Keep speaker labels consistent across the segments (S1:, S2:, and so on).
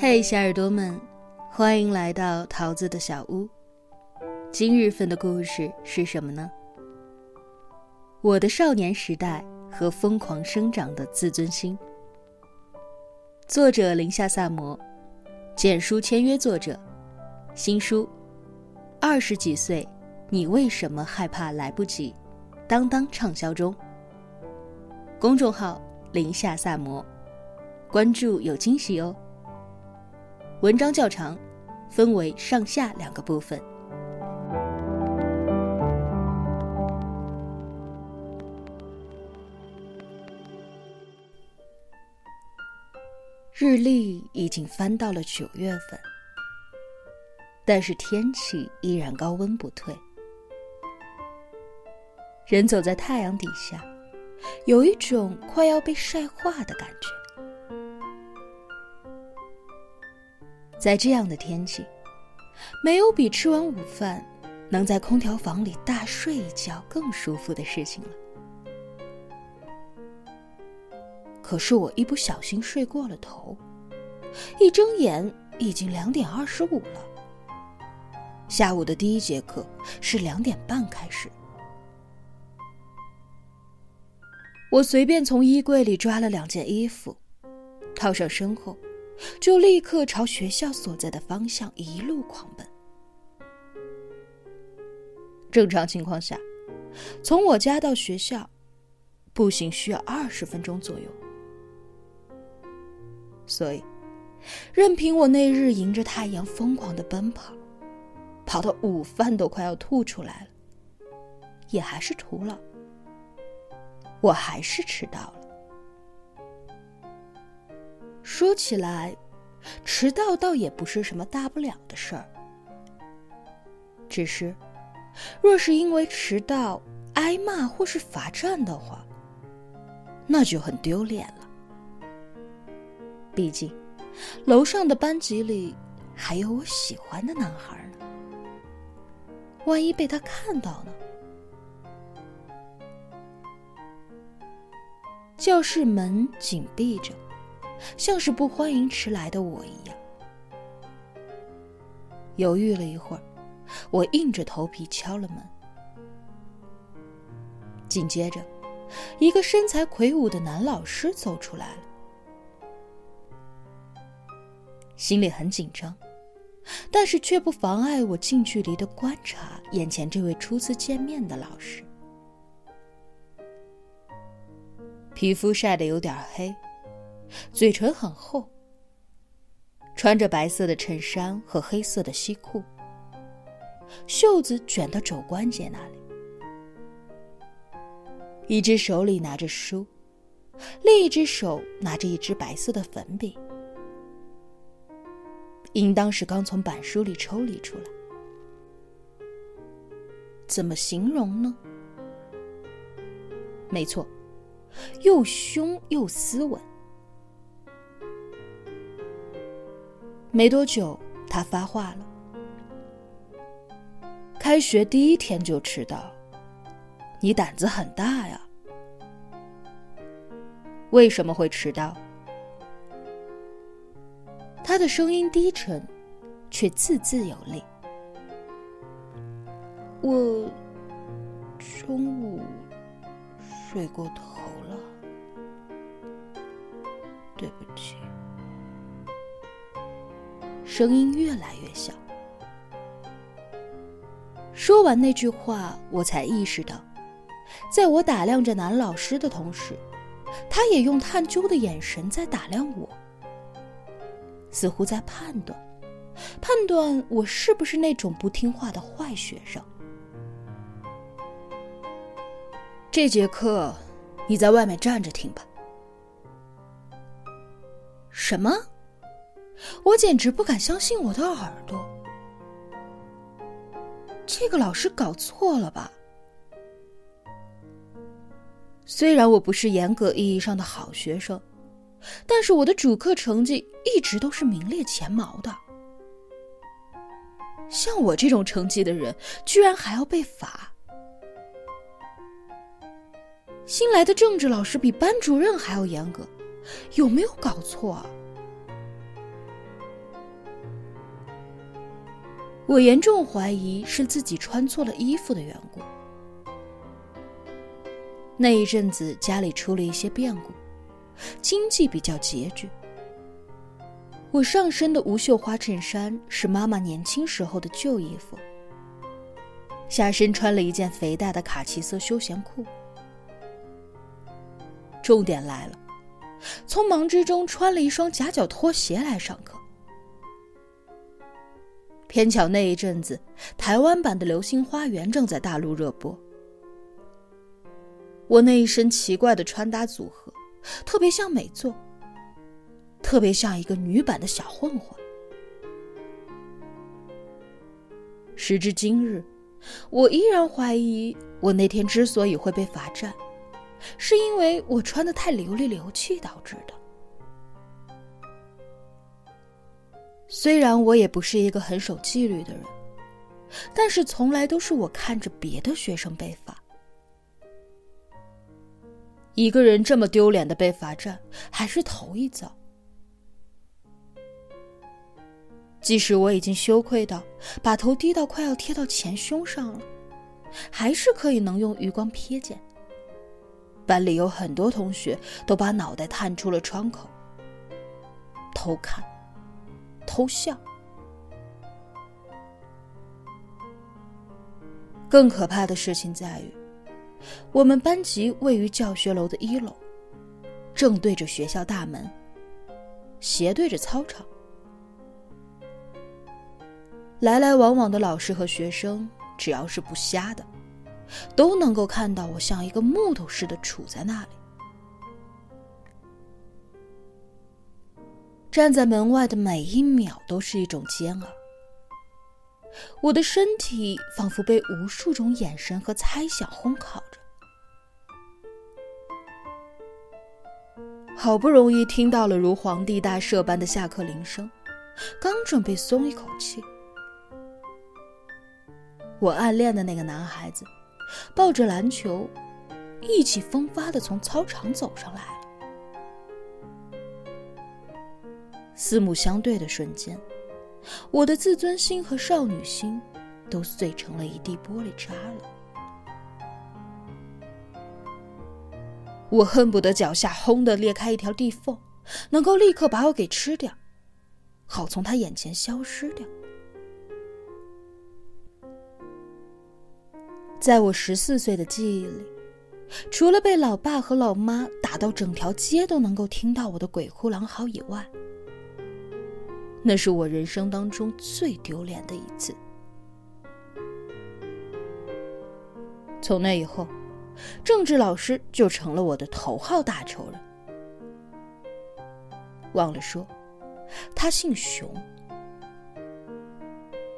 S1: 嘿，小耳朵们，欢迎来到桃子的小屋。今日份的故事是什么呢？我的少年时代和疯狂生长的自尊心。作者：林夏萨摩，简书签约作者。新书：二十几岁，你为什么害怕来不及？当当畅销中。公众号：林夏萨摩，关注有惊喜哦。文章较长，分为上下两个部分。日历已经翻到了九月份，但是天气依然高温不退。人走在太阳底下，有一种快要被晒化的感觉。在这样的天气，没有比吃完午饭能在空调房里大睡一觉更舒服的事情了。可是我一不小心睡过了头，一睁眼已经两点二十五了。下午的第一节课是两点半开始，我随便从衣柜里抓了两件衣服，套上身后。就立刻朝学校所在的方向一路狂奔。正常情况下，从我家到学校，步行需要二十分钟左右。所以，任凭我那日迎着太阳疯狂的奔跑，跑到午饭都快要吐出来了，也还是徒劳。我还是迟到了。说起来，迟到倒也不是什么大不了的事儿。只是，若是因为迟到挨骂或是罚站的话，那就很丢脸了。毕竟，楼上的班级里还有我喜欢的男孩呢。万一被他看到呢？教室门紧闭着。像是不欢迎迟来的我一样，犹豫了一会儿，我硬着头皮敲了门。紧接着，一个身材魁梧的男老师走出来了，心里很紧张，但是却不妨碍我近距离的观察眼前这位初次见面的老师。皮肤晒得有点黑。嘴唇很厚，穿着白色的衬衫和黑色的西裤，袖子卷到肘关节那里，一只手里拿着书，另一只手拿着一支白色的粉笔，应当是刚从板书里抽离出来。怎么形容呢？没错，又凶又斯文。没多久，他发话了：“开学第一天就迟到，你胆子很大呀？为什么会迟到？”他的声音低沉，却字字有力。我中午睡过头了，对不起。声音越来越小。说完那句话，我才意识到，在我打量着男老师的同时，他也用探究的眼神在打量我，似乎在判断，判断我是不是那种不听话的坏学生。这节课，你在外面站着听吧。什么？我简直不敢相信我的耳朵！这个老师搞错了吧？虽然我不是严格意义上的好学生，但是我的主课成绩一直都是名列前茅的。像我这种成绩的人，居然还要被罚？新来的政治老师比班主任还要严格，有没有搞错啊？我严重怀疑是自己穿错了衣服的缘故。那一阵子家里出了一些变故，经济比较拮据。我上身的无袖花衬衫是妈妈年轻时候的旧衣服，下身穿了一件肥大的卡其色休闲裤。重点来了，匆忙之中穿了一双夹脚拖鞋来上课。偏巧那一阵子，台湾版的《流星花园》正在大陆热播。我那一身奇怪的穿搭组合，特别像美作，特别像一个女版的小混混。时至今日，我依然怀疑，我那天之所以会被罚站。是因为我穿的太流里流气导致的。虽然我也不是一个很守纪律的人，但是从来都是我看着别的学生被罚。一个人这么丢脸的被罚站，还是头一遭。即使我已经羞愧到把头低到快要贴到前胸上了，还是可以能用余光瞥见。班里有很多同学都把脑袋探出了窗口，偷看、偷笑。更可怕的事情在于，我们班级位于教学楼的一楼，正对着学校大门，斜对着操场。来来往往的老师和学生，只要是不瞎的。都能够看到我像一个木头似的杵在那里，站在门外的每一秒都是一种煎熬。我的身体仿佛被无数种眼神和猜想烘烤着。好不容易听到了如皇帝大赦般的下课铃声，刚准备松一口气，我暗恋的那个男孩子。抱着篮球，意气风发的从操场走上来四目相对的瞬间，我的自尊心和少女心都碎成了一地玻璃渣了。我恨不得脚下轰的裂开一条地缝，能够立刻把我给吃掉，好从他眼前消失掉。在我十四岁的记忆里，除了被老爸和老妈打到整条街都能够听到我的鬼哭狼嚎以外，那是我人生当中最丢脸的一次。从那以后，政治老师就成了我的头号大仇人。忘了说，他姓熊，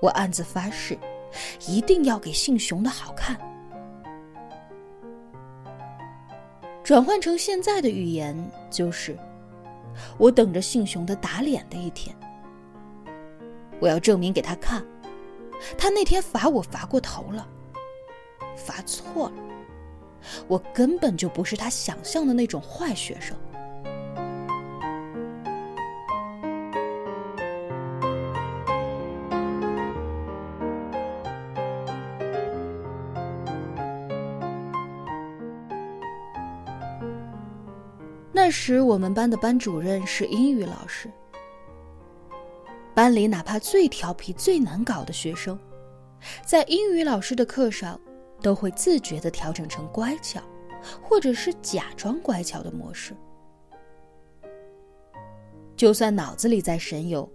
S1: 我暗自发誓。一定要给姓熊的好看。转换成现在的语言，就是我等着姓熊的打脸的一天。我要证明给他看，他那天罚我罚过头了，罚错了，我根本就不是他想象的那种坏学生。那时我们班的班主任是英语老师。班里哪怕最调皮、最难搞的学生，在英语老师的课上，都会自觉地调整成乖巧，或者是假装乖巧的模式。就算脑子里在神游，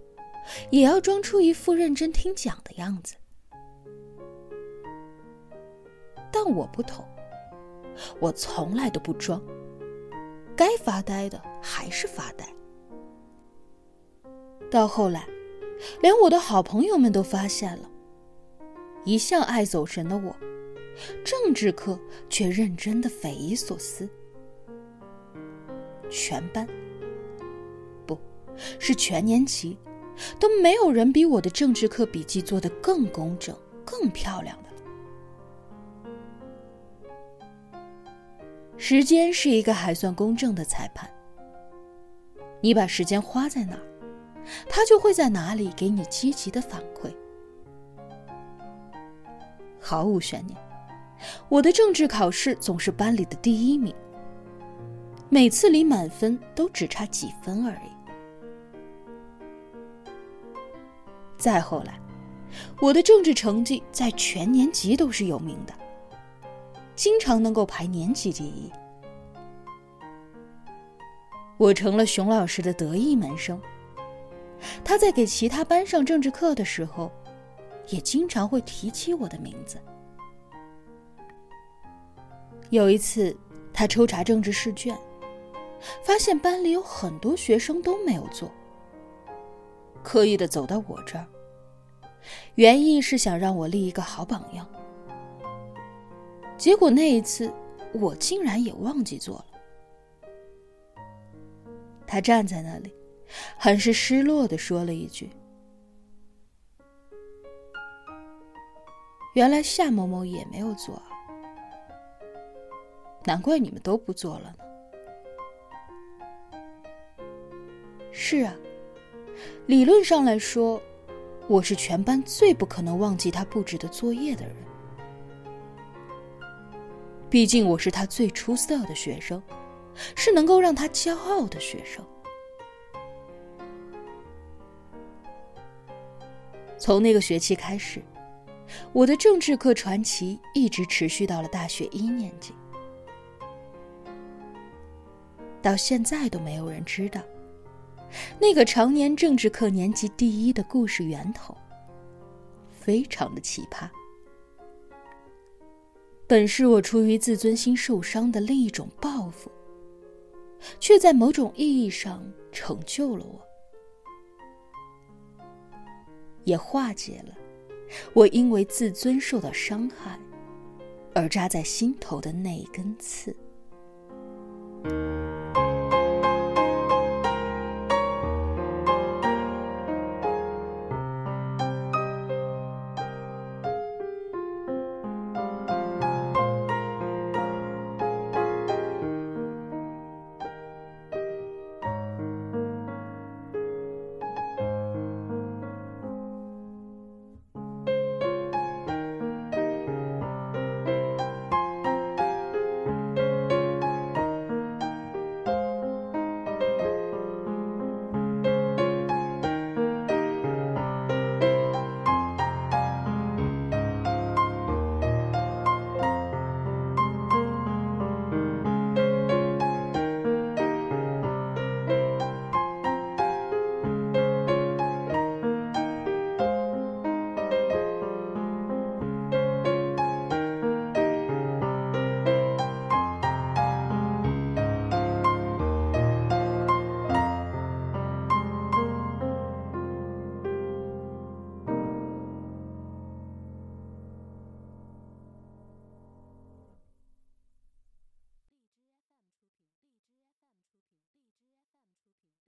S1: 也要装出一副认真听讲的样子。但我不同，我从来都不装。该发呆的还是发呆。到后来，连我的好朋友们都发现了，一向爱走神的我，政治课却认真的匪夷所思。全班，不是全年级，都没有人比我的政治课笔记做得更工整、更漂亮的了。时间是一个还算公正的裁判。你把时间花在哪儿，他就会在哪里给你积极的反馈。毫无悬念，我的政治考试总是班里的第一名，每次离满分都只差几分而已。再后来，我的政治成绩在全年级都是有名的，经常能够排年级第一。我成了熊老师的得意门生。他在给其他班上政治课的时候，也经常会提起我的名字。有一次，他抽查政治试卷，发现班里有很多学生都没有做。刻意的走到我这儿，原意是想让我立一个好榜样。结果那一次，我竟然也忘记做了。他站在那里，很是失落的说了一句：“原来夏某某也没有做，难怪你们都不做了呢。”是啊。理论上来说，我是全班最不可能忘记他布置的作业的人。毕竟我是他最出色的学生，是能够让他骄傲的学生。从那个学期开始，我的政治课传奇一直持续到了大学一年级，到现在都没有人知道。那个常年政治课年级第一的故事源头，非常的奇葩。本是我出于自尊心受伤的另一种报复，却在某种意义上成就了我，也化解了我因为自尊受到伤害而扎在心头的那一根刺。